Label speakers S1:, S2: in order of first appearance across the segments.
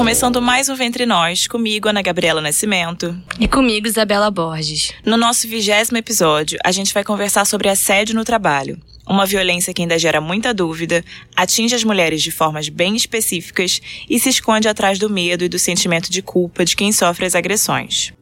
S1: começando mais um Ventre Nós, comigo, Ana Gabriela Nascimento.
S2: E comigo, Isabela Borges.
S1: No nosso vigésimo episódio, a gente vai conversar sobre assédio no trabalho. Uma violência que ainda gera muita dúvida, atinge as mulheres de formas bem específicas e se esconde atrás do medo e do sentimento de culpa de quem sofre as agressões.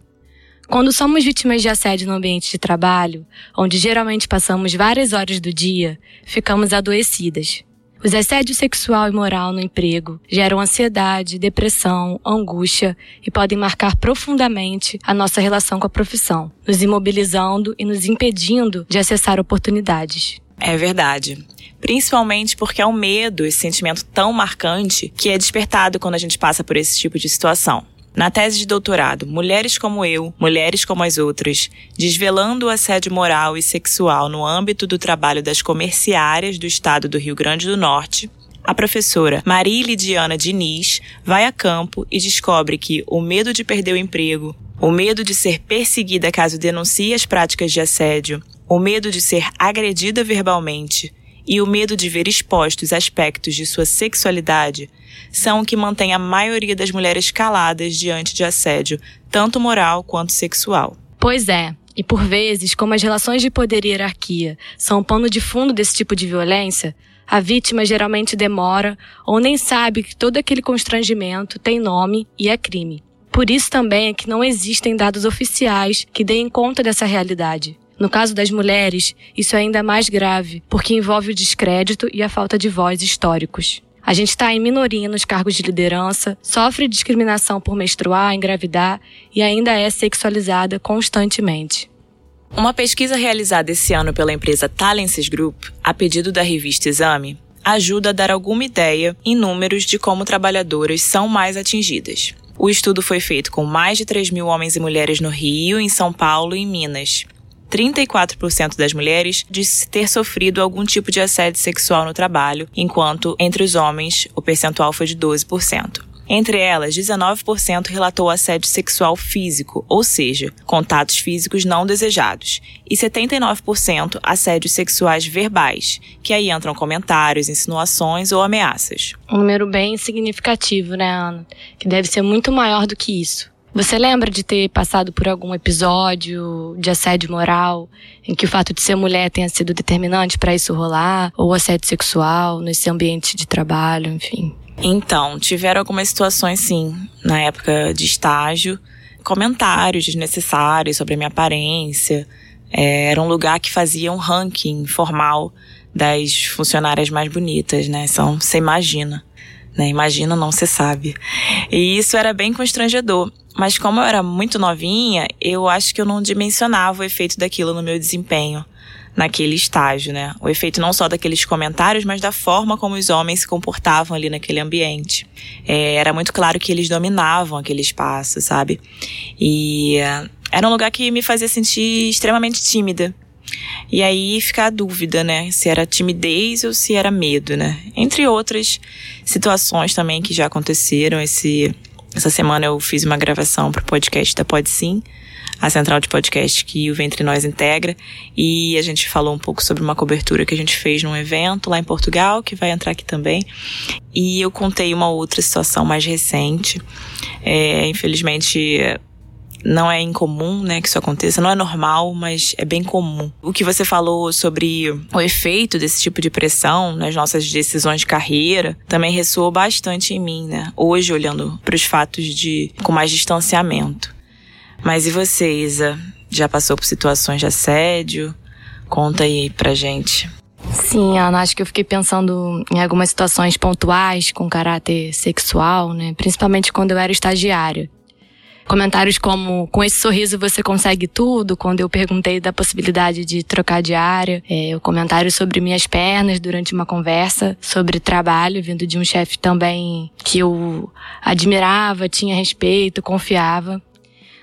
S2: Quando somos vítimas de assédio no ambiente de trabalho, onde geralmente passamos várias horas do dia, ficamos adoecidas. Os assédios sexual e moral no emprego geram ansiedade, depressão, angústia e podem marcar profundamente a nossa relação com a profissão, nos imobilizando e nos impedindo de acessar oportunidades.
S1: É verdade. Principalmente porque é o medo, esse sentimento tão marcante, que é despertado quando a gente passa por esse tipo de situação. Na tese de doutorado, Mulheres como Eu, Mulheres como as Outras, desvelando o assédio moral e sexual no âmbito do trabalho das comerciárias do estado do Rio Grande do Norte, a professora Maria Lidiana Diniz vai a campo e descobre que o medo de perder o emprego, o medo de ser perseguida caso denuncie as práticas de assédio, o medo de ser agredida verbalmente e o medo de ver expostos aspectos de sua sexualidade são o que mantém a maioria das mulheres caladas diante de assédio, tanto moral quanto sexual.
S2: Pois é, e por vezes, como as relações de poder e hierarquia são o pano de fundo desse tipo de violência, a vítima geralmente demora ou nem sabe que todo aquele constrangimento tem nome e é crime. Por isso também é que não existem dados oficiais que deem conta dessa realidade. No caso das mulheres, isso é ainda mais grave, porque envolve o descrédito e a falta de voz históricos. A gente está em minoria nos cargos de liderança, sofre discriminação por menstruar, engravidar e ainda é sexualizada constantemente.
S1: Uma pesquisa realizada esse ano pela empresa Talences Group, a pedido da revista Exame, ajuda a dar alguma ideia em números de como trabalhadoras são mais atingidas. O estudo foi feito com mais de 3 mil homens e mulheres no Rio, em São Paulo e em Minas. 34% das mulheres disse ter sofrido algum tipo de assédio sexual no trabalho, enquanto entre os homens o percentual foi de 12%. Entre elas, 19% relatou assédio sexual físico, ou seja, contatos físicos não desejados, e 79% assédios sexuais verbais, que aí entram comentários, insinuações ou ameaças.
S2: Um número bem significativo, né, Ana? Que deve ser muito maior do que isso. Você lembra de ter passado por algum episódio de assédio moral em que o fato de ser mulher tenha sido determinante para isso rolar? Ou assédio sexual nesse ambiente de trabalho, enfim?
S1: Então, tiveram algumas situações, sim, na época de estágio. Comentários desnecessários sobre a minha aparência. É, era um lugar que fazia um ranking formal das funcionárias mais bonitas, né? Então, você imagina. Né? Imagina, não se sabe. E isso era bem constrangedor. Mas como eu era muito novinha, eu acho que eu não dimensionava o efeito daquilo no meu desempenho naquele estágio, né? O efeito não só daqueles comentários, mas da forma como os homens se comportavam ali naquele ambiente. É, era muito claro que eles dominavam aquele espaço, sabe? E uh, era um lugar que me fazia sentir extremamente tímida. E aí fica a dúvida, né? Se era timidez ou se era medo, né? Entre outras situações também que já aconteceram esse essa semana eu fiz uma gravação para o podcast da Pode Sim, a central de podcast que o Ventre Nós integra, e a gente falou um pouco sobre uma cobertura que a gente fez num evento lá em Portugal, que vai entrar aqui também. E eu contei uma outra situação mais recente. É, infelizmente, não é incomum, né, que isso aconteça, não é normal, mas é bem comum. O que você falou sobre o efeito desse tipo de pressão nas nossas decisões de carreira também ressoou bastante em mim, né? Hoje olhando para os fatos de com mais distanciamento. Mas e você, Isa? Já passou por situações de assédio? Conta aí pra gente.
S2: Sim, Ana, acho que eu fiquei pensando em algumas situações pontuais com caráter sexual, né? Principalmente quando eu era estagiária. Comentários como, com esse sorriso você consegue tudo, quando eu perguntei da possibilidade de trocar de área. É, o comentário sobre minhas pernas durante uma conversa sobre trabalho, vindo de um chefe também que eu admirava, tinha respeito, confiava.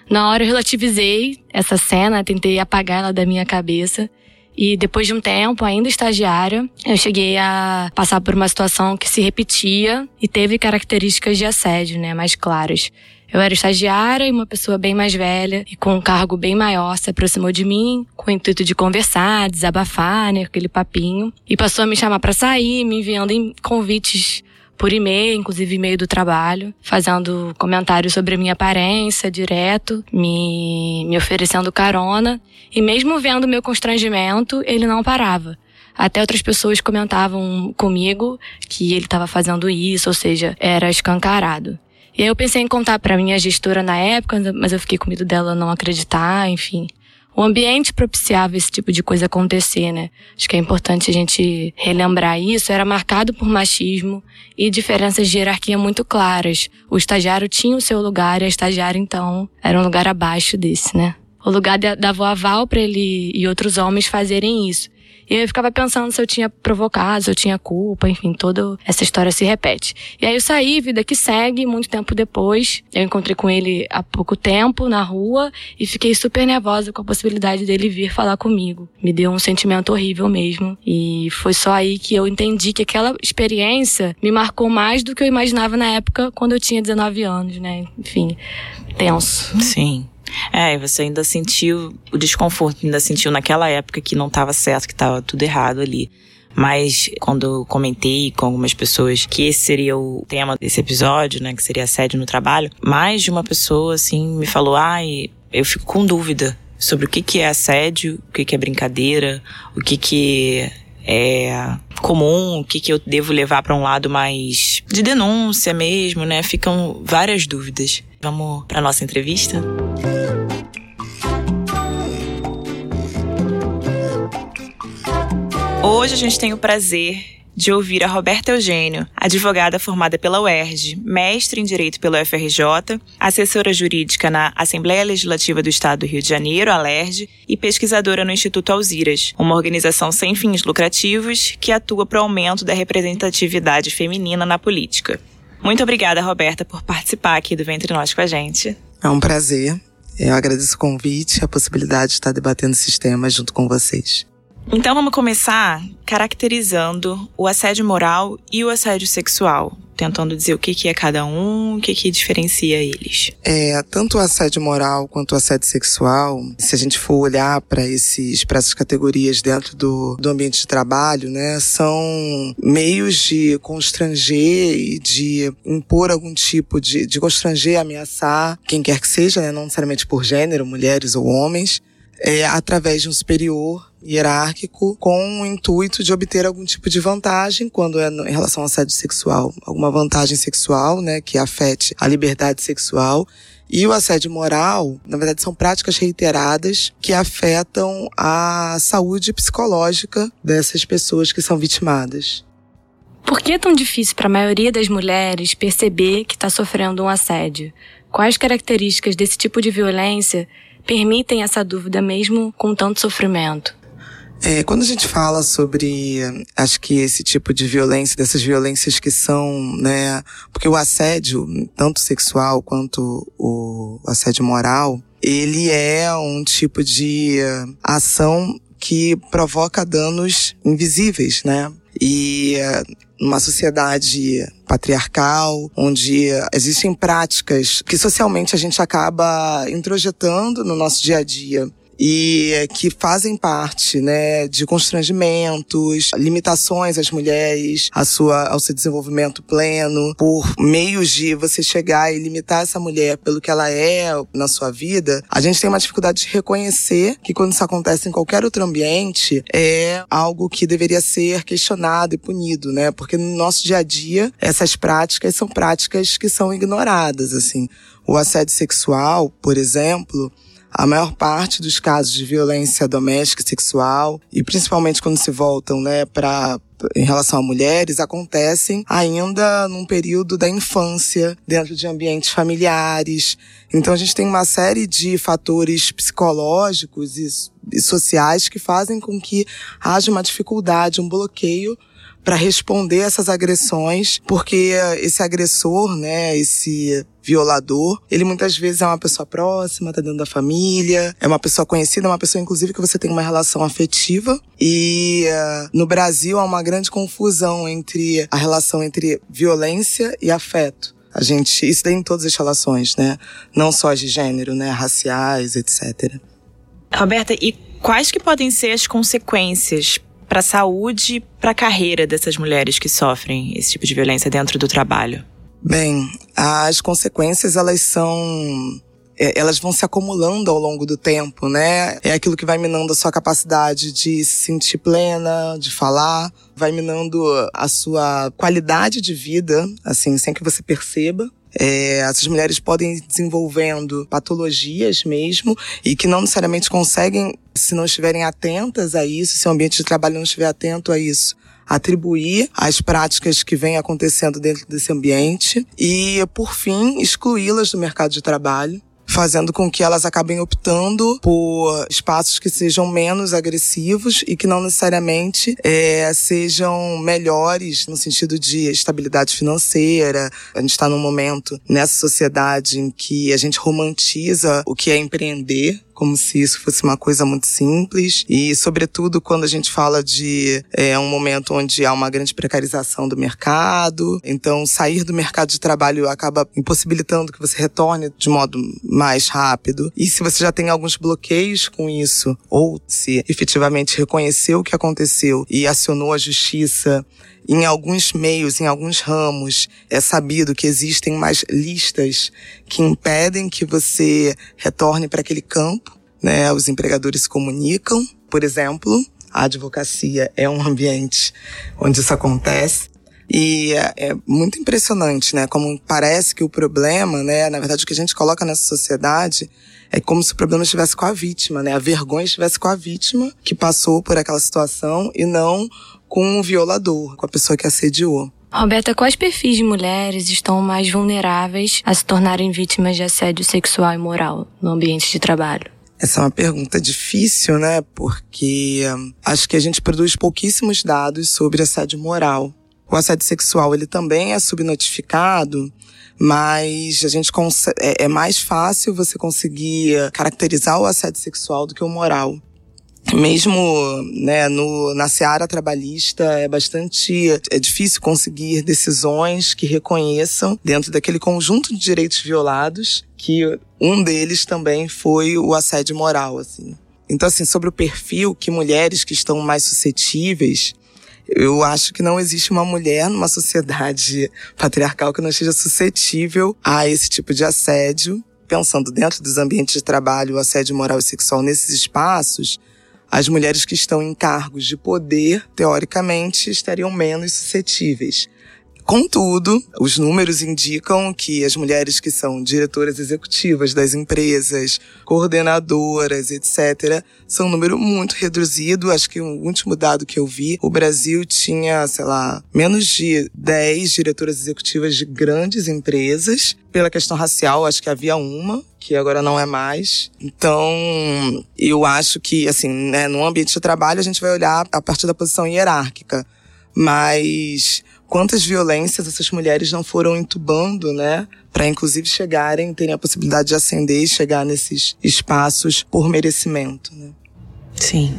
S2: Na hora eu relativizei essa cena, tentei apagar ela da minha cabeça. E depois de um tempo, ainda estagiária, eu cheguei a passar por uma situação que se repetia e teve características de assédio, né, mais claras. Eu era estagiária e uma pessoa bem mais velha e com um cargo bem maior se aproximou de mim com o intuito de conversar, desabafar, né, aquele papinho, e passou a me chamar para sair, me enviando convites por e-mail, inclusive e-mail do trabalho, fazendo comentários sobre a minha aparência direto, me, me oferecendo carona. E mesmo vendo meu constrangimento, ele não parava. Até outras pessoas comentavam comigo que ele estava fazendo isso, ou seja, era escancarado. E aí eu pensei em contar para minha gestora na época, mas eu fiquei com medo dela não acreditar, enfim o ambiente propiciava esse tipo de coisa acontecer, né? Acho que é importante a gente relembrar isso. Era marcado por machismo e diferenças de hierarquia muito claras. O estagiário tinha o seu lugar e a estagiária, então, era um lugar abaixo desse, né? O lugar dava aval para ele e outros homens fazerem isso. E eu ficava pensando se eu tinha provocado, se eu tinha culpa, enfim, toda essa história se repete. E aí eu saí, vida que segue, muito tempo depois. Eu encontrei com ele há pouco tempo na rua e fiquei super nervosa com a possibilidade dele vir falar comigo. Me deu um sentimento horrível mesmo. E foi só aí que eu entendi que aquela experiência me marcou mais do que eu imaginava na época quando eu tinha 19 anos, né? Enfim, tenso.
S1: Sim. É, e você ainda sentiu o desconforto, ainda sentiu naquela época que não estava certo, que estava tudo errado ali. Mas quando eu comentei com algumas pessoas que esse seria o tema desse episódio, né, que seria assédio no trabalho, mais de uma pessoa assim me falou: "Ai, eu fico com dúvida sobre o que que é assédio, o que que é brincadeira, o que que é comum, o que, que eu devo levar para um lado mais de denúncia mesmo, né? Ficam várias dúvidas. Vamos para nossa entrevista? Hoje a gente tem o prazer de ouvir a Roberta Eugênio, advogada formada pela UERJ, mestre em Direito pela UFRJ, assessora jurídica na Assembleia Legislativa do Estado do Rio de Janeiro, ALERJ, e pesquisadora no Instituto Alziras, uma organização sem fins lucrativos que atua para o aumento da representatividade feminina na política. Muito obrigada, Roberta, por participar aqui do Ventre Nós com a gente.
S3: É um prazer. Eu agradeço o convite, a possibilidade de estar debatendo esses temas junto com vocês.
S1: Então vamos começar caracterizando o assédio moral e o assédio sexual, tentando dizer o que, que é cada um, o que, que diferencia eles.
S3: É, tanto o assédio moral quanto o assédio sexual, se a gente for olhar para esses para essas categorias dentro do, do ambiente de trabalho, né, são meios de constranger e de impor algum tipo de, de constranger, ameaçar quem quer que seja, né, não necessariamente por gênero, mulheres ou homens, é, através de um superior hierárquico com o intuito de obter algum tipo de vantagem quando é em relação ao assédio sexual, alguma vantagem sexual, né, que afete a liberdade sexual. E o assédio moral, na verdade, são práticas reiteradas que afetam a saúde psicológica dessas pessoas que são vitimadas.
S2: Por que é tão difícil para a maioria das mulheres perceber que está sofrendo um assédio? Quais características desse tipo de violência permitem essa dúvida mesmo com tanto sofrimento?
S3: É, quando a gente fala sobre, acho que esse tipo de violência, dessas violências que são, né, porque o assédio, tanto sexual quanto o assédio moral, ele é um tipo de ação que provoca danos invisíveis, né? E numa sociedade patriarcal, onde existem práticas que socialmente a gente acaba introjetando no nosso dia a dia e que fazem parte, né, de constrangimentos, limitações às mulheres, a sua, ao seu desenvolvimento pleno, por meios de você chegar e limitar essa mulher pelo que ela é na sua vida, a gente tem uma dificuldade de reconhecer que quando isso acontece em qualquer outro ambiente, é algo que deveria ser questionado e punido, né? Porque no nosso dia a dia, essas práticas são práticas que são ignoradas, assim. O assédio sexual, por exemplo, a maior parte dos casos de violência doméstica e sexual, e principalmente quando se voltam, né, para em relação a mulheres acontecem ainda num período da infância, dentro de ambientes familiares. Então a gente tem uma série de fatores psicológicos e, e sociais que fazem com que haja uma dificuldade, um bloqueio para responder essas agressões, porque esse agressor, né, esse violador, ele muitas vezes é uma pessoa próxima, tá dentro da família, é uma pessoa conhecida, é uma pessoa inclusive que você tem uma relação afetiva. E uh, no Brasil há uma grande confusão entre a relação entre violência e afeto. A gente, isso tem em todas as relações, né? Não só de gênero, né? Raciais, etc.
S1: Roberta, e quais que podem ser as consequências para a saúde, para a carreira dessas mulheres que sofrem esse tipo de violência dentro do trabalho?
S3: Bem, as consequências elas são é, elas vão se acumulando ao longo do tempo, né? É aquilo que vai minando a sua capacidade de se sentir plena, de falar, vai minando a sua qualidade de vida, assim, sem que você perceba. É, essas mulheres podem ir desenvolvendo patologias mesmo e que não necessariamente conseguem, se não estiverem atentas a isso, se o ambiente de trabalho não estiver atento a isso, atribuir as práticas que vêm acontecendo dentro desse ambiente e, por fim, excluí-las do mercado de trabalho fazendo com que elas acabem optando por espaços que sejam menos agressivos e que não necessariamente é, sejam melhores no sentido de estabilidade financeira. A gente está num momento nessa sociedade em que a gente romantiza o que é empreender como se isso fosse uma coisa muito simples. E, sobretudo, quando a gente fala de é, um momento onde há uma grande precarização do mercado. Então, sair do mercado de trabalho acaba impossibilitando que você retorne de modo mais rápido. E se você já tem alguns bloqueios com isso, ou se efetivamente reconheceu o que aconteceu e acionou a justiça em alguns meios, em alguns ramos, é sabido que existem mais listas que impedem que você retorne para aquele campo. Né? Os empregadores se comunicam, por exemplo. A advocacia é um ambiente onde isso acontece. E é, é, muito impressionante, né? Como parece que o problema, né? Na verdade, o que a gente coloca nessa sociedade é como se o problema estivesse com a vítima, né? A vergonha estivesse com a vítima que passou por aquela situação e não com o violador, com a pessoa que assediou.
S2: Roberta, quais perfis de mulheres estão mais vulneráveis a se tornarem vítimas de assédio sexual e moral no ambiente de trabalho?
S3: Essa é uma pergunta difícil, né? Porque hum, acho que a gente produz pouquíssimos dados sobre assédio moral. O assédio sexual, ele também é subnotificado, mas a gente é, é mais fácil você conseguir caracterizar o assédio sexual do que o moral mesmo né, no, na seara trabalhista, é bastante é difícil conseguir decisões que reconheçam, dentro daquele conjunto de direitos violados, que um deles também foi o assédio moral. Assim. Então, assim, sobre o perfil que mulheres que estão mais suscetíveis, eu acho que não existe uma mulher numa sociedade patriarcal que não esteja suscetível a esse tipo de assédio. Pensando dentro dos ambientes de trabalho, o assédio moral e sexual nesses espaços, as mulheres que estão em cargos de poder, teoricamente, estariam menos suscetíveis. Contudo, os números indicam que as mulheres que são diretoras executivas das empresas, coordenadoras, etc., são um número muito reduzido. Acho que o último dado que eu vi, o Brasil tinha, sei lá, menos de 10 diretoras executivas de grandes empresas. Pela questão racial, acho que havia uma, que agora não é mais. Então, eu acho que, assim, né, no ambiente de trabalho, a gente vai olhar a partir da posição hierárquica. Mas quantas violências essas mulheres não foram entubando, né? Para inclusive chegarem, terem a possibilidade de ascender e chegar nesses espaços por merecimento, né?
S1: Sim.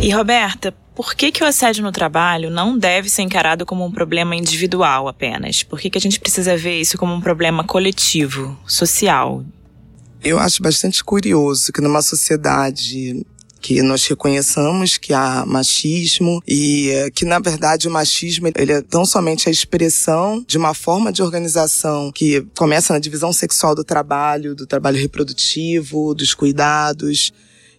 S1: E Roberta, por que, que o assédio no trabalho não deve ser encarado como um problema individual apenas? Por que, que a gente precisa ver isso como um problema coletivo, social?
S3: Eu acho bastante curioso que numa sociedade que nós reconheçamos que há machismo e eh, que na verdade o machismo ele é tão somente a expressão de uma forma de organização que começa na divisão sexual do trabalho, do trabalho reprodutivo, dos cuidados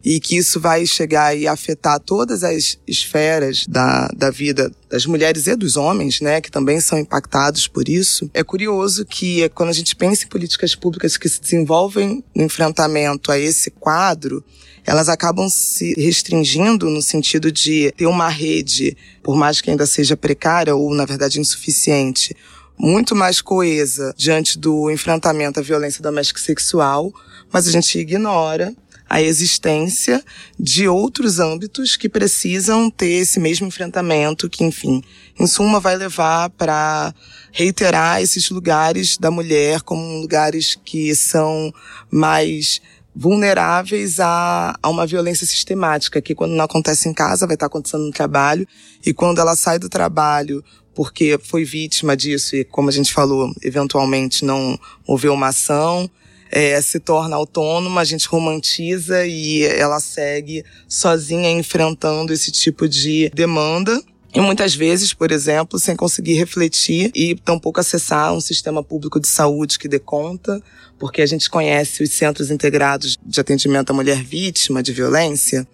S3: e que isso vai chegar e afetar todas as esferas da, da vida das mulheres e dos homens, né, que também são impactados por isso. É curioso que quando a gente pensa em políticas públicas que se desenvolvem no enfrentamento a esse quadro, elas acabam se restringindo no sentido de ter uma rede, por mais que ainda seja precária ou, na verdade, insuficiente, muito mais coesa diante do enfrentamento à violência doméstica e sexual, mas a gente ignora a existência de outros âmbitos que precisam ter esse mesmo enfrentamento, que, enfim, em suma, vai levar para reiterar esses lugares da mulher como lugares que são mais vulneráveis a, a uma violência sistemática, que quando não acontece em casa, vai estar acontecendo no trabalho, e quando ela sai do trabalho porque foi vítima disso e, como a gente falou, eventualmente não moveu uma ação, é, se torna autônoma, a gente romantiza e ela segue sozinha enfrentando esse tipo de demanda. E muitas vezes, por exemplo, sem conseguir refletir e tampouco acessar um sistema público de saúde que dê conta, porque a gente conhece os centros integrados de atendimento à mulher vítima de violência.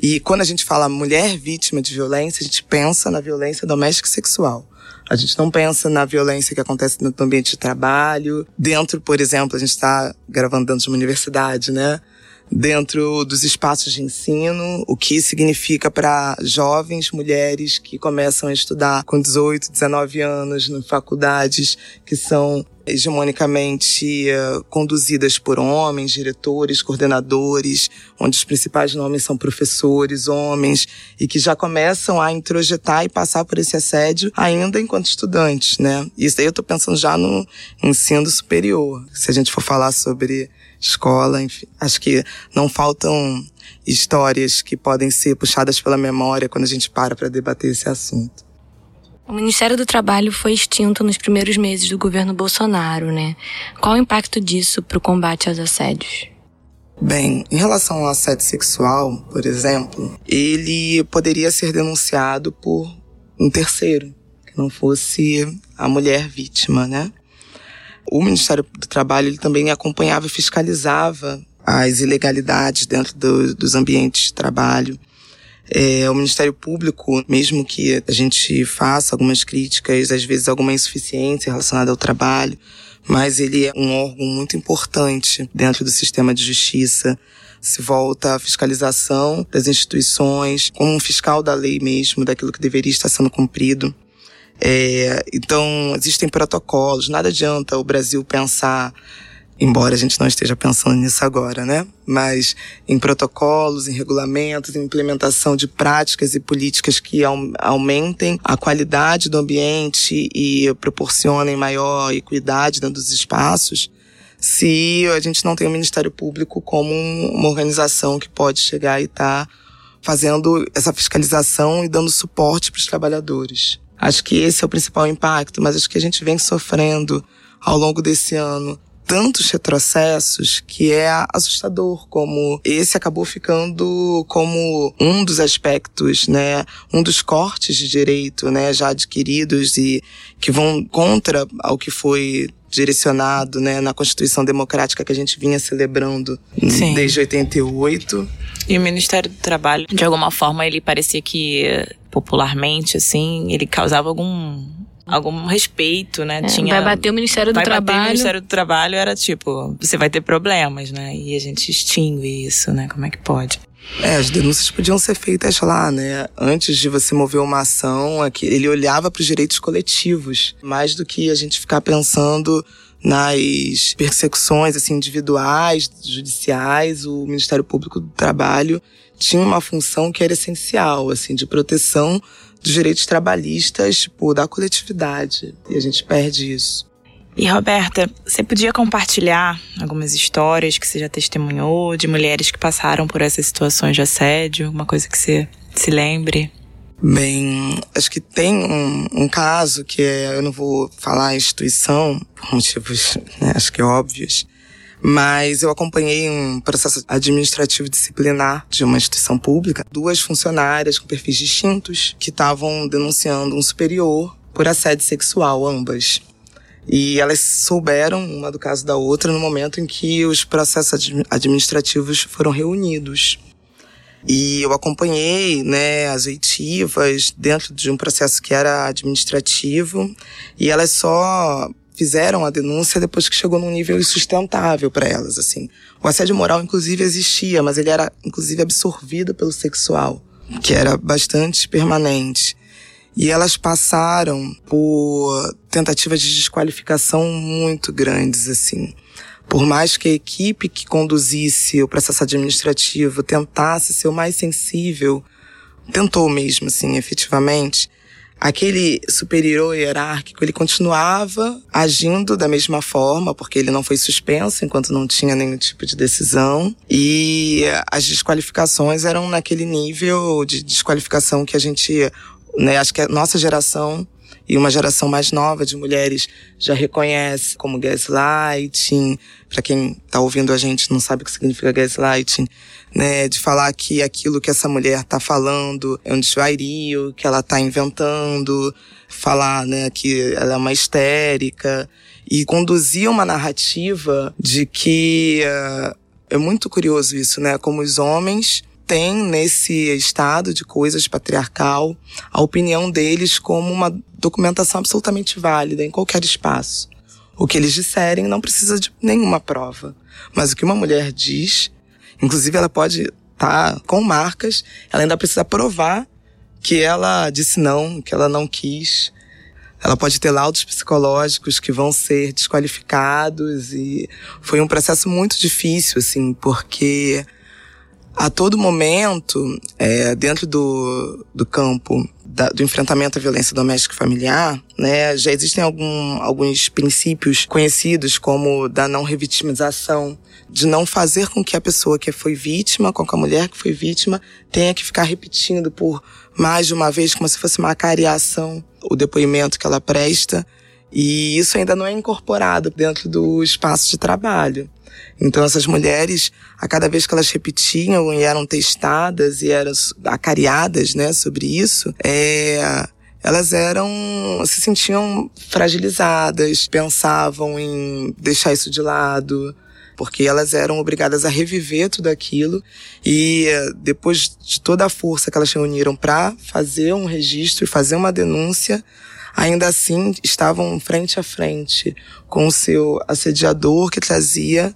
S3: E quando a gente fala mulher vítima de violência, a gente pensa na violência doméstica e sexual. A gente não pensa na violência que acontece no ambiente de trabalho. Dentro, por exemplo, a gente está gravando dentro de uma universidade, né? Dentro dos espaços de ensino, o que significa para jovens mulheres que começam a estudar com 18, 19 anos em faculdades que são hegemonicamente uh, conduzidas por homens, diretores, coordenadores, onde os principais nomes são professores, homens, e que já começam a introjetar e passar por esse assédio ainda enquanto estudantes, né? Isso aí eu estou pensando já no ensino superior. Se a gente for falar sobre escola, enfim. Acho que não faltam histórias que podem ser puxadas pela memória quando a gente para para debater esse assunto.
S2: O Ministério do Trabalho foi extinto nos primeiros meses do governo Bolsonaro, né? Qual o impacto disso para o combate aos assédios?
S3: Bem, em relação ao assédio sexual, por exemplo, ele poderia ser denunciado por um terceiro, que não fosse a mulher vítima, né? O Ministério do Trabalho ele também acompanhava e fiscalizava as ilegalidades dentro do, dos ambientes de trabalho. É, o Ministério Público, mesmo que a gente faça algumas críticas, às vezes alguma insuficiência relacionada ao trabalho, mas ele é um órgão muito importante dentro do sistema de justiça. Se volta à fiscalização das instituições, como um fiscal da lei mesmo, daquilo que deveria estar sendo cumprido. É, então, existem protocolos. Nada adianta o Brasil pensar, embora a gente não esteja pensando nisso agora, né? Mas em protocolos, em regulamentos, em implementação de práticas e políticas que aumentem a qualidade do ambiente e proporcionem maior equidade dentro dos espaços, se a gente não tem o Ministério Público como uma organização que pode chegar e estar tá fazendo essa fiscalização e dando suporte para os trabalhadores. Acho que esse é o principal impacto, mas acho que a gente vem sofrendo ao longo desse ano tantos retrocessos que é assustador como esse acabou ficando como um dos aspectos, né, um dos cortes de direito, né, já adquiridos e que vão contra ao que foi direcionado, né, na Constituição Democrática que a gente vinha celebrando Sim. desde 88.
S1: E o Ministério do Trabalho, de alguma forma, ele parecia que popularmente, assim, ele causava algum algum respeito, né?
S2: É, Tinha, vai bater o Ministério do
S1: vai
S2: Trabalho.
S1: Bater o Ministério do Trabalho era tipo, você vai ter problemas, né? E a gente extingue isso, né? Como é que pode?
S3: É, as denúncias podiam ser feitas lá, né? Antes de você mover uma ação, ele olhava para os direitos coletivos, mais do que a gente ficar pensando nas persecuções assim individuais, judiciais, o Ministério Público do Trabalho tinha uma função que era essencial, assim, de proteção dos direitos trabalhistas, tipo, da coletividade. E a gente perde isso.
S1: E Roberta, você podia compartilhar algumas histórias que você já testemunhou de mulheres que passaram por essas situações de assédio, alguma coisa que você se lembre?
S3: Bem, acho que tem um, um caso que é, eu não vou falar a instituição, por motivos, né, acho que óbvios, mas eu acompanhei um processo administrativo disciplinar de uma instituição pública, duas funcionárias com perfis distintos que estavam denunciando um superior por assédio sexual, ambas. E elas souberam uma do caso da outra no momento em que os processos administrativos foram reunidos. E eu acompanhei, né, as oitivas dentro de um processo que era administrativo, e elas só fizeram a denúncia depois que chegou num nível insustentável para elas, assim. O assédio moral, inclusive, existia, mas ele era, inclusive, absorvido pelo sexual, que era bastante permanente. E elas passaram por tentativas de desqualificação muito grandes, assim. Por mais que a equipe que conduzisse o processo administrativo tentasse ser o mais sensível, tentou mesmo, assim, efetivamente, aquele superior hierárquico, ele continuava agindo da mesma forma, porque ele não foi suspenso enquanto não tinha nenhum tipo de decisão. E as desqualificações eram naquele nível de desqualificação que a gente, né, acho que a nossa geração e uma geração mais nova de mulheres já reconhece como gaslighting. Para quem está ouvindo a gente não sabe o que significa gaslighting, né? De falar que aquilo que essa mulher está falando é um desvario, que ela está inventando, falar, né, que ela é uma histérica e conduzir uma narrativa de que uh, é muito curioso isso, né? Como os homens têm nesse estado de coisas patriarcal a opinião deles como uma documentação absolutamente válida em qualquer espaço. O que eles disserem não precisa de nenhuma prova. Mas o que uma mulher diz, inclusive ela pode estar tá com marcas, ela ainda precisa provar que ela disse não, que ela não quis. Ela pode ter laudos psicológicos que vão ser desqualificados e foi um processo muito difícil, assim, porque a todo momento, é, dentro do, do campo da, do enfrentamento à violência doméstica e familiar, né, já existem algum, alguns princípios conhecidos como da não revitimização, de não fazer com que a pessoa que foi vítima, com que a mulher que foi vítima, tenha que ficar repetindo por mais de uma vez, como se fosse uma cariação, o depoimento que ela presta. E isso ainda não é incorporado dentro do espaço de trabalho. Então essas mulheres, a cada vez que elas repetiam e eram testadas e eram acariadas, né, sobre isso, é, elas eram, se sentiam fragilizadas, pensavam em deixar isso de lado, porque elas eram obrigadas a reviver tudo aquilo. E depois de toda a força que elas reuniram para fazer um registro e fazer uma denúncia, ainda assim estavam frente a frente com o seu assediador que trazia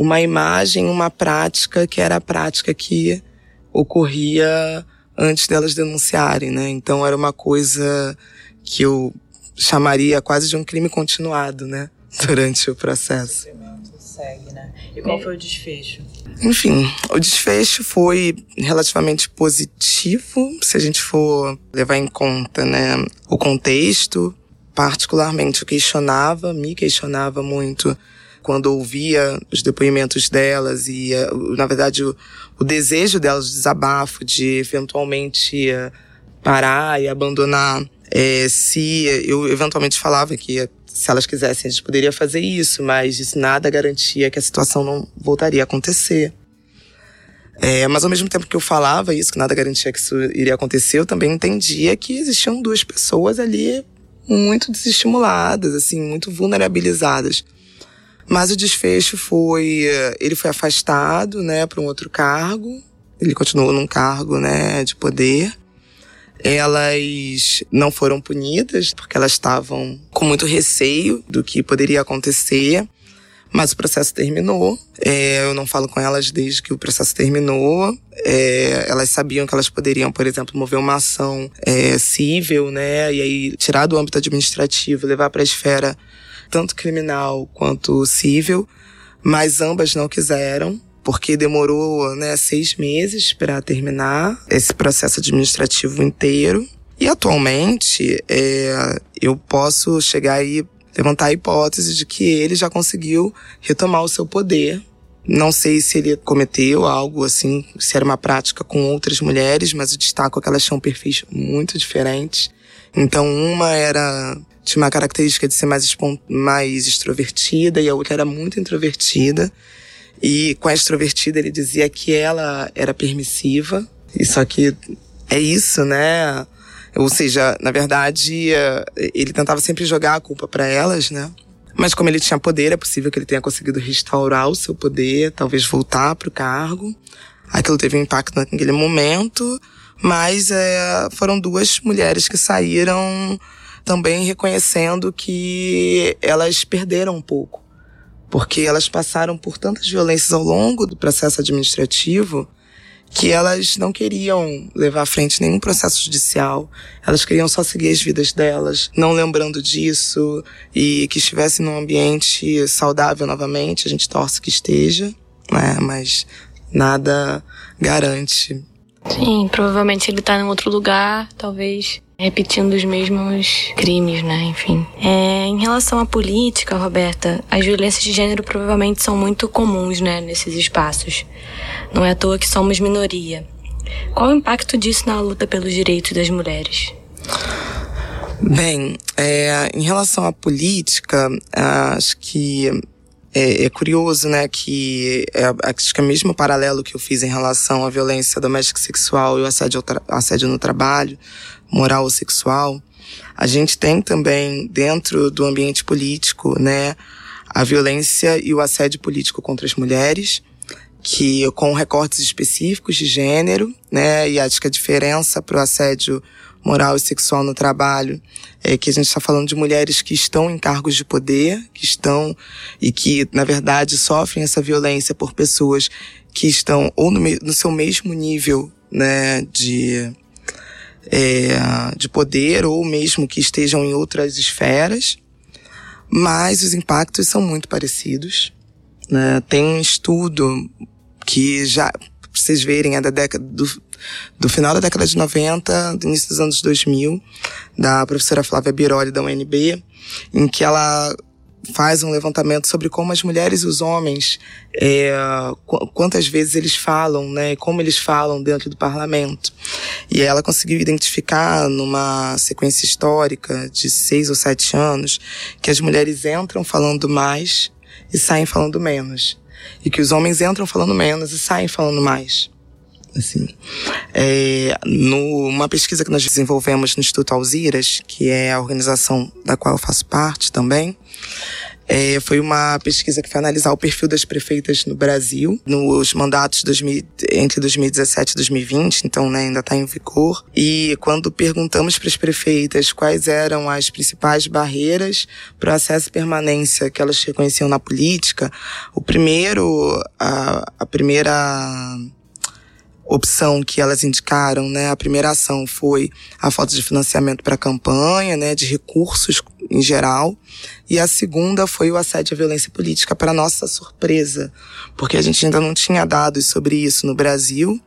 S3: uma imagem, uma prática que era a prática que ocorria antes delas denunciarem, né? Então era uma coisa que eu chamaria quase de um crime continuado, né? Durante o processo.
S1: Segue, né? E qual foi o desfecho?
S3: Enfim, o desfecho foi relativamente positivo, se a gente for levar em conta, né, o contexto. Particularmente, eu questionava, me questionava muito quando ouvia os depoimentos delas e, eh, na verdade, o, o desejo delas de desabafo, de eventualmente eh, parar e abandonar. É, se eu eventualmente falava que se elas quisessem a gente poderia fazer isso, mas isso nada garantia que a situação não voltaria a acontecer. É, mas ao mesmo tempo que eu falava isso, que nada garantia que isso iria acontecer, eu também entendia que existiam duas pessoas ali muito desestimuladas, assim, muito vulnerabilizadas. Mas o desfecho foi, eh, ele foi afastado, né, para um outro cargo. Ele continuou num cargo, né, de poder. Elas não foram punidas porque elas estavam com muito receio do que poderia acontecer. Mas o processo terminou. É, eu não falo com elas desde que o processo terminou. É, elas sabiam que elas poderiam, por exemplo, mover uma ação é, civil, né? E aí tirar do âmbito administrativo, levar para a esfera tanto criminal quanto civil, mas ambas não quiseram, porque demorou né, seis meses para terminar esse processo administrativo inteiro. E atualmente é, eu posso chegar e levantar a hipótese de que ele já conseguiu retomar o seu poder. Não sei se ele cometeu algo assim, se era uma prática com outras mulheres, mas eu destaco que elas tinham perfis muito diferentes. Então, uma era tinha uma característica de ser mais, mais extrovertida e a outra era muito introvertida. E com a extrovertida ele dizia que ela era permissiva. E só que é isso, né? Ou seja, na verdade, ele tentava sempre jogar a culpa para elas, né? Mas como ele tinha poder, é possível que ele tenha conseguido restaurar o seu poder, talvez voltar para o cargo. Aquilo teve um impacto naquele momento, mas é, foram duas mulheres que saíram também reconhecendo que elas perderam um pouco. Porque elas passaram por tantas violências ao longo do processo administrativo que elas não queriam levar à frente nenhum processo judicial. Elas queriam só seguir as vidas delas, não lembrando disso e que estivessem num ambiente saudável novamente. A gente torce que esteja, né? Mas nada garante.
S2: Sim, provavelmente ele tá em outro lugar, talvez repetindo os mesmos crimes, né? Enfim. É, em relação à política, Roberta, as violências de gênero provavelmente são muito comuns, né, nesses espaços. Não é à toa que somos minoria. Qual o impacto disso na luta pelos direitos das mulheres?
S3: Bem, é, em relação à política, acho que é, é, curioso, né, que é, acho que é o mesmo paralelo que eu fiz em relação à violência doméstica sexual e o assédio, assédio no trabalho, moral ou sexual. A gente tem também dentro do ambiente político, né, a violência e o assédio político contra as mulheres, que com recortes específicos de gênero, né, e acho que a diferença para o assédio moral e sexual no trabalho, é que a gente está falando de mulheres que estão em cargos de poder, que estão e que, na verdade, sofrem essa violência por pessoas que estão ou no, no seu mesmo nível, né, de, é, de poder ou mesmo que estejam em outras esferas, mas os impactos são muito parecidos. Né? Tem um estudo que já, vocês verem, é da década do, do final da década de 90, do início dos anos 2000, da professora Flávia Biroli, da UNB, em que ela faz um levantamento sobre como as mulheres e os homens, é, quantas vezes eles falam, né, como eles falam dentro do parlamento. E ela conseguiu identificar numa sequência histórica de seis ou sete anos que as mulheres entram falando mais e saem falando menos. E que os homens entram falando menos e saem falando mais assim. É, numa pesquisa que nós desenvolvemos no Instituto Alziras, que é a organização da qual eu faço parte também, é, foi uma pesquisa que foi analisar o perfil das prefeitas no Brasil, nos mandatos 2000, entre 2017 e 2020, então né, ainda está em vigor. E quando perguntamos para as prefeitas quais eram as principais barreiras para o acesso e permanência que elas reconheciam na política, o primeiro, a, a primeira opção que elas indicaram, né, a primeira ação foi a falta de financiamento para a campanha, né, de recursos em geral, e a segunda foi o assédio à violência política, para nossa surpresa, porque a gente ainda não tinha dados sobre isso no Brasil,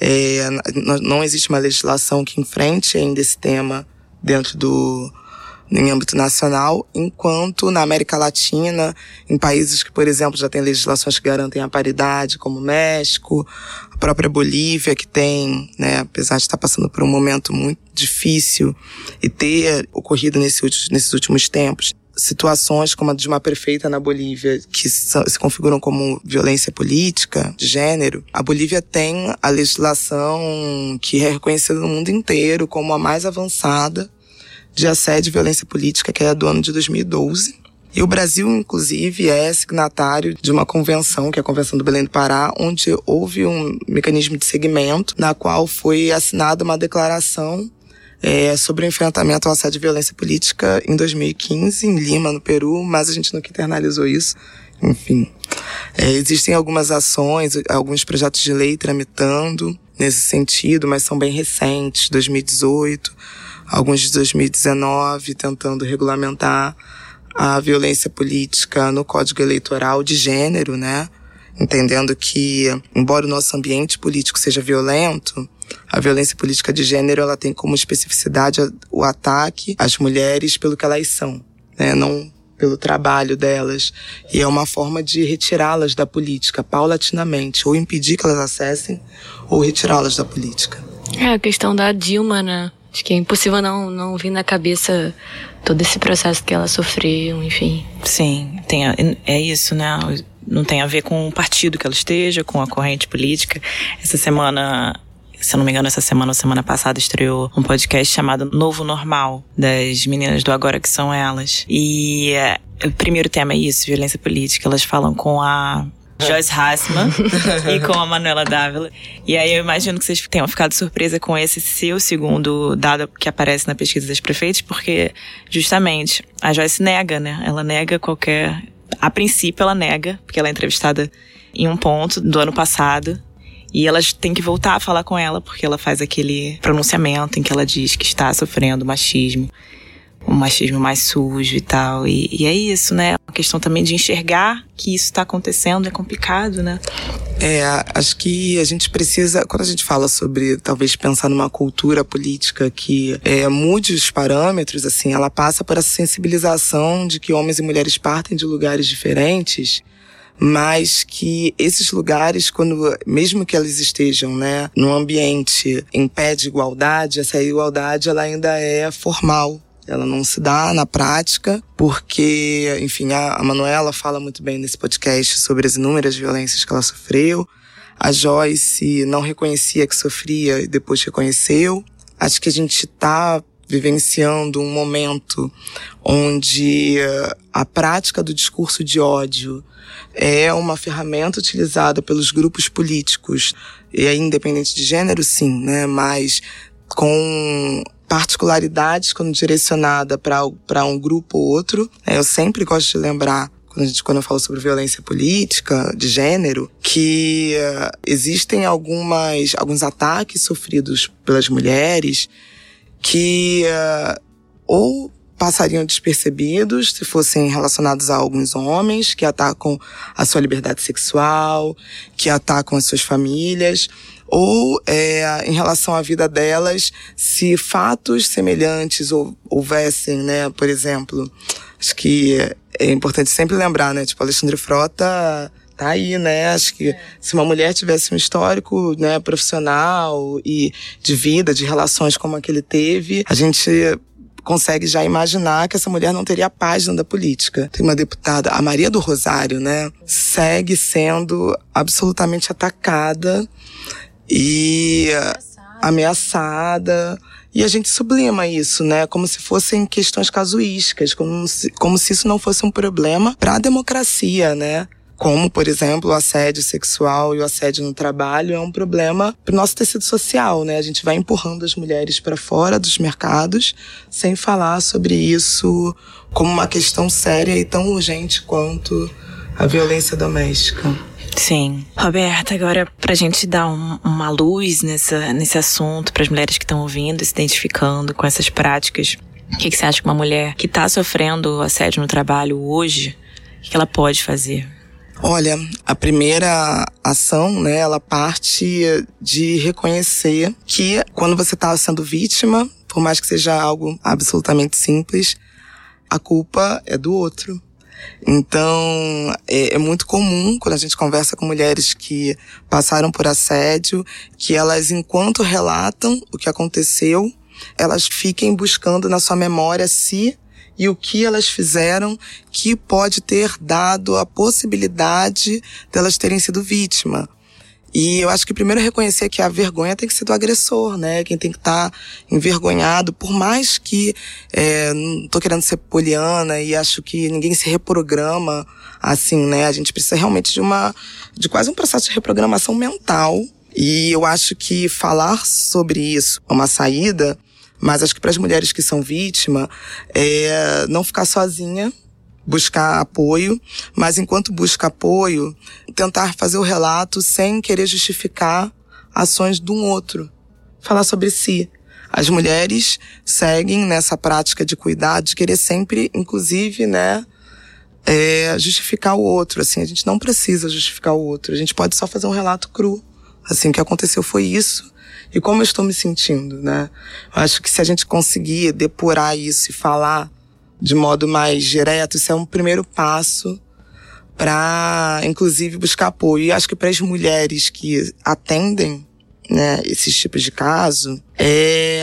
S3: é, não existe uma legislação que enfrente ainda esse tema dentro do em âmbito nacional, enquanto na América Latina, em países que, por exemplo, já têm legislações que garantem a paridade, como o México, a própria Bolívia, que tem, né, apesar de estar passando por um momento muito difícil e ter ocorrido nesse, nesses últimos tempos, situações como a de uma prefeita na Bolívia que se configuram como violência política de gênero, a Bolívia tem a legislação que é reconhecida no mundo inteiro como a mais avançada de assédio e violência política, que é do ano de 2012. E o Brasil, inclusive, é signatário de uma convenção, que é a Convenção do Belém do Pará, onde houve um mecanismo de segmento, na qual foi assinada uma declaração é, sobre o enfrentamento ao assédio e violência política em 2015, em Lima, no Peru, mas a gente nunca internalizou isso. Enfim, é, existem algumas ações, alguns projetos de lei tramitando nesse sentido, mas são bem recentes, 2018 alguns de 2019, tentando regulamentar a violência política no Código Eleitoral de gênero, né? Entendendo que, embora o nosso ambiente político seja violento, a violência política de gênero ela tem como especificidade o ataque às mulheres pelo que elas são, né? Não pelo trabalho delas. E é uma forma de retirá-las da política paulatinamente, ou impedir que elas acessem, ou retirá-las da política.
S2: É a questão da Dilma, né? Acho que é impossível não, não vir na cabeça todo esse processo que ela sofreu, enfim.
S1: Sim, tem, é isso, né? Não tem a ver com o partido que ela esteja, com a corrente política. Essa semana se eu não me engano, essa semana ou semana passada estreou um podcast chamado Novo Normal, das meninas do Agora que são elas. E é, o primeiro tema é isso, violência política. Elas falam com a Joyce Hassman e com a Manuela Dávila. E aí eu imagino que vocês tenham ficado surpresa com esse seu segundo dado que aparece na pesquisa das prefeitas, porque justamente a Joyce nega, né? Ela nega qualquer. A princípio ela nega, porque ela é entrevistada em um ponto do ano passado. E elas têm que voltar a falar com ela, porque ela faz aquele pronunciamento em que ela diz que está sofrendo machismo um machismo mais sujo e tal. E, e é isso, né? Uma questão também de enxergar que isso está acontecendo é complicado, né?
S3: É, acho que a gente precisa, quando a gente fala sobre talvez pensar numa cultura política que é, mude os parâmetros, assim, ela passa por essa sensibilização de que homens e mulheres partem de lugares diferentes mas que esses lugares, quando mesmo que eles estejam, né, num ambiente em pé de igualdade, essa igualdade ela ainda é formal, ela não se dá na prática, porque, enfim, a, a Manuela fala muito bem nesse podcast sobre as inúmeras violências que ela sofreu. A Joyce não reconhecia que sofria e depois reconheceu. Acho que a gente está vivenciando um momento onde a prática do discurso de ódio é uma ferramenta utilizada pelos grupos políticos, e aí independente de gênero, sim, né? Mas com particularidades quando direcionada para um grupo ou outro. Eu sempre gosto de lembrar quando, a gente, quando eu falo sobre violência política, de gênero, que uh, existem algumas, alguns ataques sofridos pelas mulheres que uh, ou passariam despercebidos se fossem relacionados a alguns homens que atacam a sua liberdade sexual, que atacam as suas famílias, ou é, em relação à vida delas, se fatos semelhantes ou, houvessem, né, por exemplo, acho que é importante sempre lembrar, né, tipo, Alexandre Frota tá aí, né? Acho que é. se uma mulher tivesse um histórico, né, profissional e de vida, de relações como a que ele teve, a gente consegue já imaginar que essa mulher não teria página da política. Tem uma deputada, a Maria do Rosário, né? Segue sendo absolutamente atacada e ameaçada. ameaçada. E a gente sublima isso, né? Como se fossem questões casuísticas, como se, como se isso não fosse um problema para a democracia, né? Como, por exemplo, o assédio sexual e o assédio no trabalho é um problema para o nosso tecido social, né? A gente vai empurrando as mulheres para fora dos mercados sem falar sobre isso como uma questão séria e tão urgente quanto a violência doméstica.
S1: Sim. Roberta, agora pra gente dar um, uma luz nessa, nesse assunto, para as mulheres que estão ouvindo, se identificando com essas práticas, o que, que, você acha que uma mulher que está sofrendo assédio no trabalho hoje, o que ela pode fazer?
S3: Olha, a primeira ação, né, ela parte de reconhecer que quando você está sendo vítima, por mais que seja algo absolutamente simples, a culpa é do outro. Então, é, é, muito comum quando a gente conversa com mulheres que passaram por assédio, que elas, enquanto relatam o que aconteceu, elas fiquem buscando na sua memória se e o que elas fizeram que pode ter dado a possibilidade delas terem sido vítima. E eu acho que primeiro reconhecer que a vergonha tem que ser do agressor, né? Quem tem que estar tá envergonhado, por mais que é, não tô querendo ser poliana e acho que ninguém se reprograma assim, né? A gente precisa realmente de uma de quase um processo de reprogramação mental. E eu acho que falar sobre isso é uma saída, mas acho que para as mulheres que são vítima, é não ficar sozinha, buscar apoio, mas enquanto busca apoio, tentar fazer o relato sem querer justificar ações de um outro. Falar sobre si. As mulheres seguem nessa prática de cuidado, de querer sempre, inclusive, né, é, justificar o outro. Assim, a gente não precisa justificar o outro. A gente pode só fazer um relato cru. Assim, o que aconteceu foi isso. E como eu estou me sentindo, né? Eu acho que se a gente conseguir depurar isso e falar de modo mais direto, isso é um primeiro passo para, inclusive, buscar apoio. E acho que para as mulheres que atendem né, esses tipos de caso, é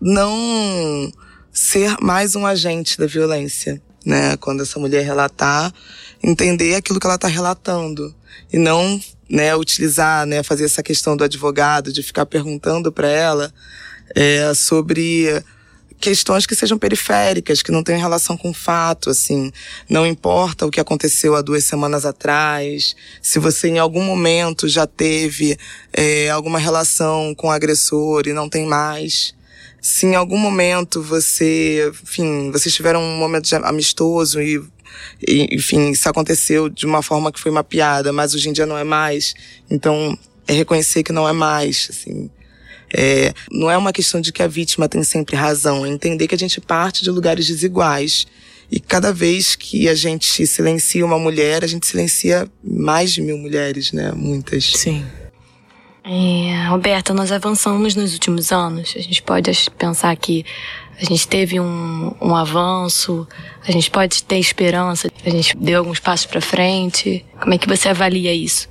S3: não ser mais um agente da violência. Né? Quando essa mulher relatar, entender aquilo que ela está relatando. E não né, utilizar, né, fazer essa questão do advogado, de ficar perguntando para ela é, sobre questões que sejam periféricas, que não tenham relação com o fato, assim. Não importa o que aconteceu há duas semanas atrás, se você em algum momento já teve é, alguma relação com o agressor e não tem mais. Se em algum momento você, enfim, vocês tiveram um momento amistoso e enfim, isso aconteceu de uma forma que foi uma piada, mas hoje em dia não é mais. Então, é reconhecer que não é mais, assim. É, não é uma questão de que a vítima tem sempre razão, é entender que a gente parte de lugares desiguais. E cada vez que a gente silencia uma mulher, a gente silencia mais de mil mulheres, né? Muitas.
S1: Sim.
S2: É, Roberta, nós avançamos nos últimos anos. A gente pode pensar que a gente teve um, um avanço, a gente pode ter esperança, a gente deu alguns passos para frente. Como é que você avalia isso?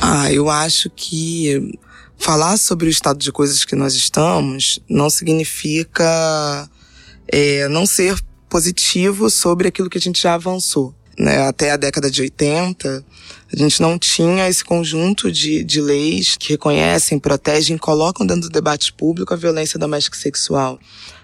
S3: Ah, eu acho que falar sobre o estado de coisas que nós estamos não significa é, não ser positivo sobre aquilo que a gente já avançou. Né? Até a década de 80, a gente não tinha esse conjunto de, de leis que reconhecem, protegem, colocam dentro do debate público a violência doméstica e sexual.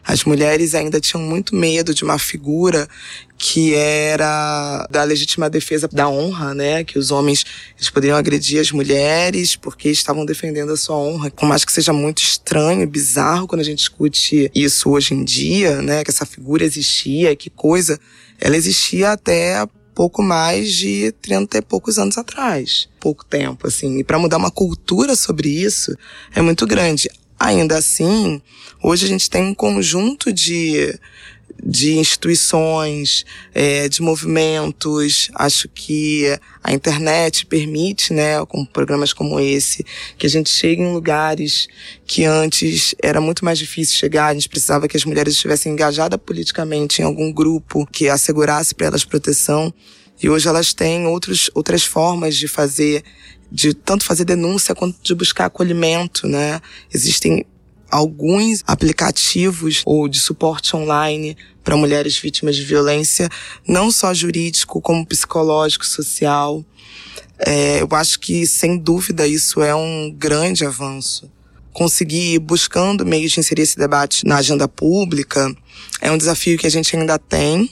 S3: As mulheres ainda tinham muito medo de uma figura que era da legítima defesa da honra, né? Que os homens eles poderiam agredir as mulheres porque estavam defendendo a sua honra. Por mais que seja muito estranho bizarro quando a gente discute isso hoje em dia, né? Que essa figura existia, que coisa. Ela existia até pouco mais de 30 e poucos anos atrás. Pouco tempo, assim. E para mudar uma cultura sobre isso é muito grande. Ainda assim, hoje a gente tem um conjunto de, de instituições, é, de movimentos. Acho que a internet permite, né, com programas como esse, que a gente chegue em lugares que antes era muito mais difícil chegar. A gente precisava que as mulheres estivessem engajadas politicamente em algum grupo que assegurasse para elas proteção. E hoje elas têm outros, outras formas de fazer de tanto fazer denúncia quanto de buscar acolhimento, né? Existem alguns aplicativos ou de suporte online para mulheres vítimas de violência, não só jurídico, como psicológico, social. É, eu acho que, sem dúvida, isso é um grande avanço. Conseguir, buscando meios de inserir esse debate na agenda pública, é um desafio que a gente ainda tem,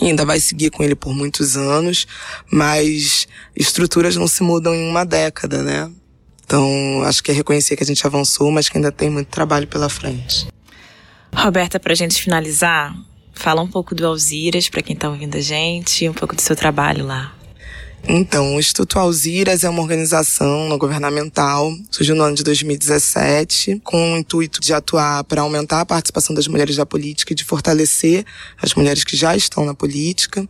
S3: e ainda vai seguir com ele por muitos anos, mas estruturas não se mudam em uma década, né? Então, acho que é reconhecer que a gente avançou, mas que ainda tem muito trabalho pela frente.
S1: Roberta, para a gente finalizar, fala um pouco do Alziras para quem está ouvindo a gente, um pouco do seu trabalho lá.
S3: Então, o Instituto Alziras é uma organização não governamental, surgiu no ano de 2017, com o intuito de atuar para aumentar a participação das mulheres na política e de fortalecer as mulheres que já estão na política.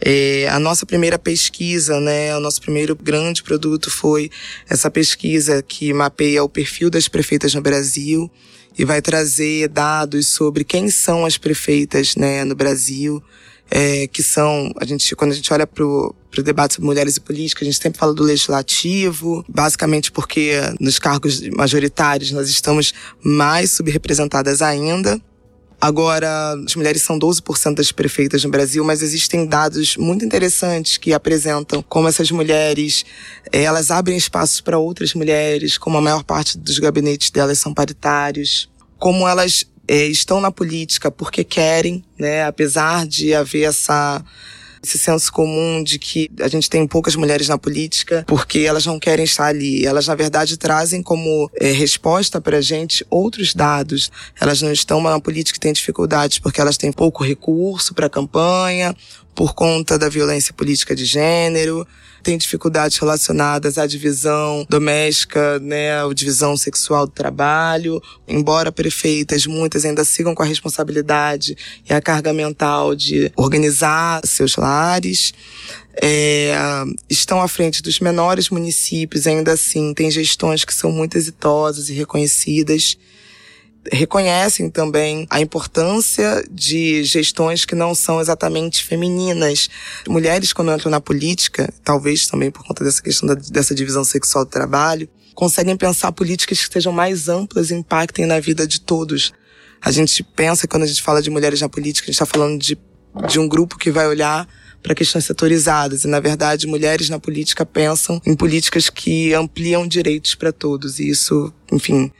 S3: É, a nossa primeira pesquisa, né, o nosso primeiro grande produto foi essa pesquisa que mapeia o perfil das prefeitas no Brasil e vai trazer dados sobre quem são as prefeitas, né, no Brasil, é, que são, a gente, quando a gente olha para o debate sobre mulheres e política, a gente sempre fala do legislativo, basicamente porque nos cargos majoritários nós estamos mais subrepresentadas ainda. Agora, as mulheres são 12% das prefeitas no Brasil, mas existem dados muito interessantes que apresentam como essas mulheres, eh, elas abrem espaços para outras mulheres, como a maior parte dos gabinetes delas são paritários, como elas é, estão na política porque querem, né? Apesar de haver essa esse senso comum de que a gente tem poucas mulheres na política porque elas não querem estar ali. Elas, na verdade, trazem como é, resposta para a gente outros dados. Elas não estão na política e têm dificuldades porque elas têm pouco recurso para a campanha, por conta da violência política de gênero, tem dificuldades relacionadas à divisão doméstica, né, à divisão sexual do trabalho. Embora prefeitas, muitas ainda sigam com a responsabilidade e a carga mental de organizar seus lares. É, estão à frente dos menores municípios, ainda assim, tem gestões que são muito exitosas e reconhecidas reconhecem também a importância de gestões que não são exatamente femininas. Mulheres, quando entram na política, talvez também por conta dessa questão da, dessa divisão sexual do trabalho, conseguem pensar políticas que sejam mais amplas e impactem na vida de todos. A gente pensa, quando a gente fala de mulheres na política, a gente está falando de, de um grupo que vai olhar para questões setorizadas. E, na verdade, mulheres na política pensam em políticas que ampliam direitos para todos. E isso, enfim,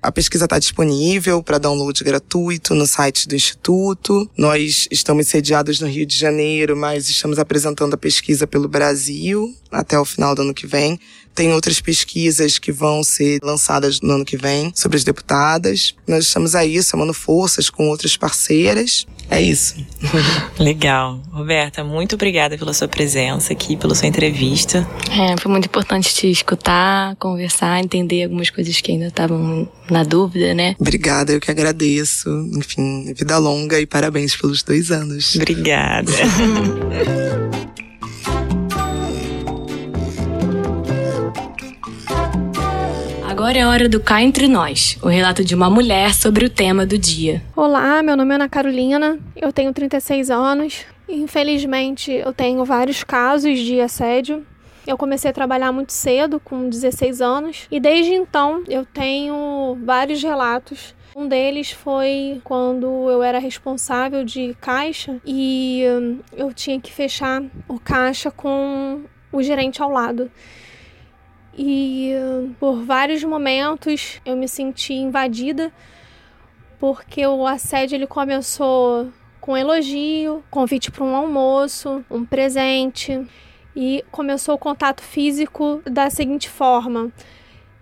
S3: a pesquisa está disponível para download gratuito no site do Instituto. Nós estamos sediados no Rio de Janeiro, mas estamos apresentando a pesquisa pelo Brasil até o final do ano que vem. Tem outras pesquisas que vão ser lançadas no ano que vem sobre as deputadas. Nós estamos aí somando forças com outras parceiras. É isso.
S1: Legal. Roberta, muito obrigada pela sua presença aqui, pela sua entrevista.
S2: É, foi muito importante te escutar, conversar, entender algumas coisas que ainda estavam na dúvida, né?
S3: Obrigada, eu que agradeço. Enfim, vida longa e parabéns pelos dois anos.
S1: Obrigada.
S2: Agora é hora do Cá Entre Nós, o relato de uma mulher sobre o tema do dia.
S4: Olá, meu nome é Ana Carolina, eu tenho 36 anos. Infelizmente, eu tenho vários casos de assédio. Eu comecei a trabalhar muito cedo, com 16 anos, e desde então eu tenho vários relatos Um deles foi quando eu era responsável de caixa e hum, eu tinha que fechar o caixa com o gerente ao lado. E por vários momentos eu me senti invadida porque o assédio ele começou com elogio, convite para um almoço, um presente e começou o contato físico da seguinte forma: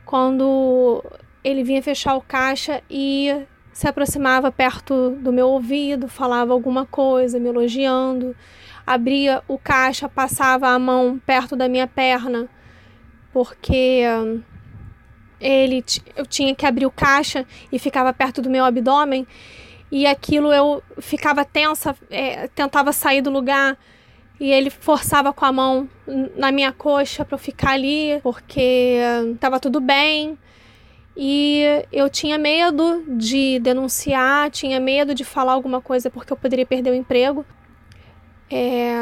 S4: quando ele vinha fechar o caixa e se aproximava perto do meu ouvido, falava alguma coisa, me elogiando, abria o caixa, passava a mão perto da minha perna, porque ele eu tinha que abrir o caixa e ficava perto do meu abdômen e aquilo eu ficava tensa, é, tentava sair do lugar e ele forçava com a mão na minha coxa para eu ficar ali porque estava tudo bem e eu tinha medo de denunciar, tinha medo de falar alguma coisa porque eu poderia perder o emprego. É,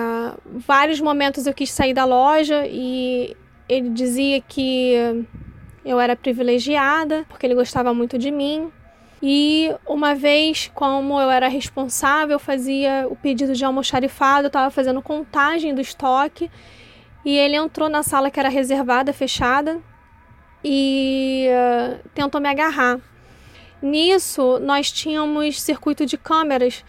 S4: vários momentos eu quis sair da loja e ele dizia que eu era privilegiada porque ele gostava muito de mim. E uma vez, como eu era responsável, eu fazia o pedido de almoxarifado, eu estava fazendo contagem do estoque e ele entrou na sala que era reservada, fechada, e uh, tentou me agarrar. Nisso, nós tínhamos circuito de câmeras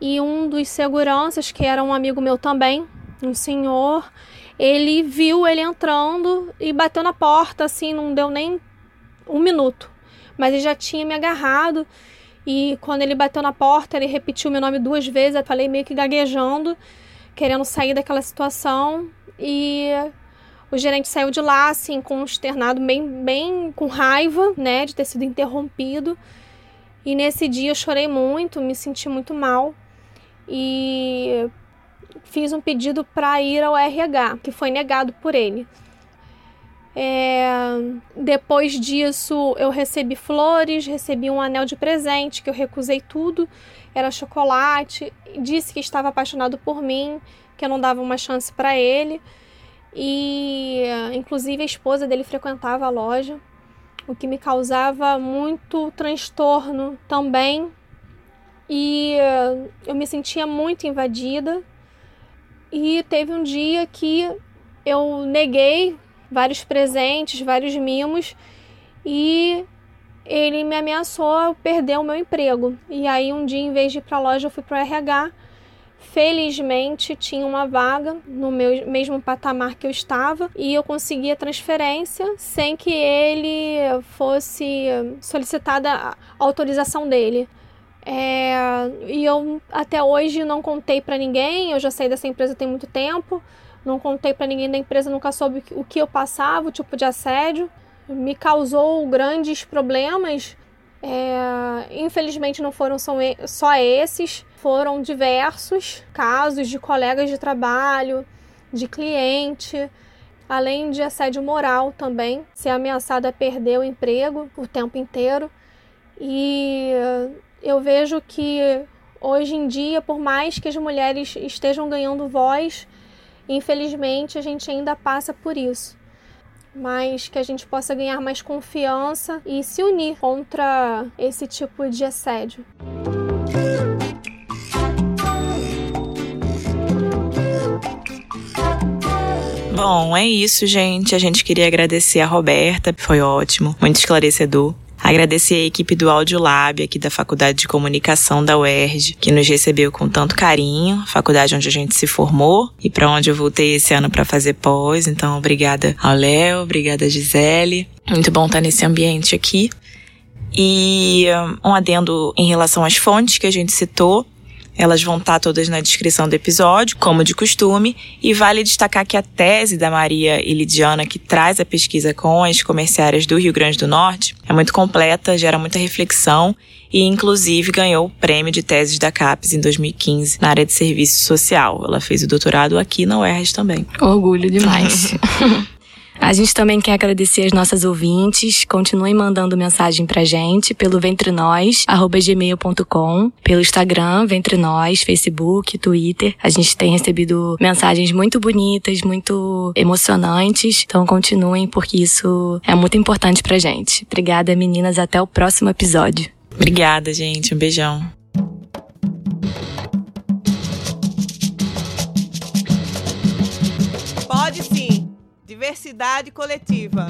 S4: e um dos seguranças, que era um amigo meu também, um senhor, ele viu ele entrando e bateu na porta, assim, não deu nem um minuto. Mas ele já tinha me agarrado e quando ele bateu na porta, ele repetiu meu nome duas vezes. Eu falei meio que gaguejando, querendo sair daquela situação. E o gerente saiu de lá, assim, com externado bem, bem com raiva, né, de ter sido interrompido. E nesse dia eu chorei muito, me senti muito mal. E fiz um pedido para ir ao RH, que foi negado por ele. É, depois disso, eu recebi flores, recebi um anel de presente, que eu recusei tudo, era chocolate. Disse que estava apaixonado por mim, que eu não dava uma chance para ele. E, inclusive, a esposa dele frequentava a loja, o que me causava muito transtorno também. E eu me sentia muito invadida. E teve um dia que eu neguei vários presentes, vários mimos e ele me ameaçou perder o meu emprego. E aí um dia, em vez de ir para a loja, eu fui para o RH. Felizmente tinha uma vaga no meu mesmo patamar que eu estava e eu consegui a transferência sem que ele fosse solicitada a autorização dele. É, e eu até hoje não contei para ninguém, eu já saí dessa empresa tem muito tempo, não contei para ninguém da empresa, nunca soube o que eu passava, o tipo de assédio. Me causou grandes problemas. É, infelizmente não foram só esses, foram diversos casos de colegas de trabalho, de cliente, além de assédio moral também, ser ameaçada a perder o emprego o tempo inteiro. E eu vejo que hoje em dia, por mais que as mulheres estejam ganhando voz, infelizmente a gente ainda passa por isso. Mas que a gente possa ganhar mais confiança e se unir contra esse tipo de assédio.
S1: Bom, é isso, gente. A gente queria agradecer a Roberta, foi ótimo, muito esclarecedor. Agradecer a equipe do Audiolab aqui da Faculdade de Comunicação da UERJ, que nos recebeu com tanto carinho, faculdade onde a gente se formou e para onde eu voltei esse ano para fazer pós. Então, obrigada ao Léo, obrigada Gisele. Muito bom estar nesse ambiente aqui. E um adendo em relação às fontes que a gente citou. Elas vão estar todas na descrição do episódio, como de costume, e vale destacar que a tese da Maria e Lidiana, que traz a pesquisa com as comerciárias do Rio Grande do Norte, é muito completa, gera muita reflexão e, inclusive, ganhou o prêmio de teses da CAPES em 2015 na área de serviço social. Ela fez o doutorado aqui na UERJ também.
S2: Orgulho demais. A gente também quer agradecer as nossas ouvintes. Continuem mandando mensagem pra gente pelo ventrenós@gmail.com, pelo Instagram Ventrenós, Facebook, Twitter. A gente tem recebido mensagens muito bonitas, muito emocionantes. Então continuem porque isso é muito importante pra gente. Obrigada, meninas, até o próximo episódio.
S1: Obrigada, gente. Um beijão.
S5: Pode sim. Diversidade coletiva.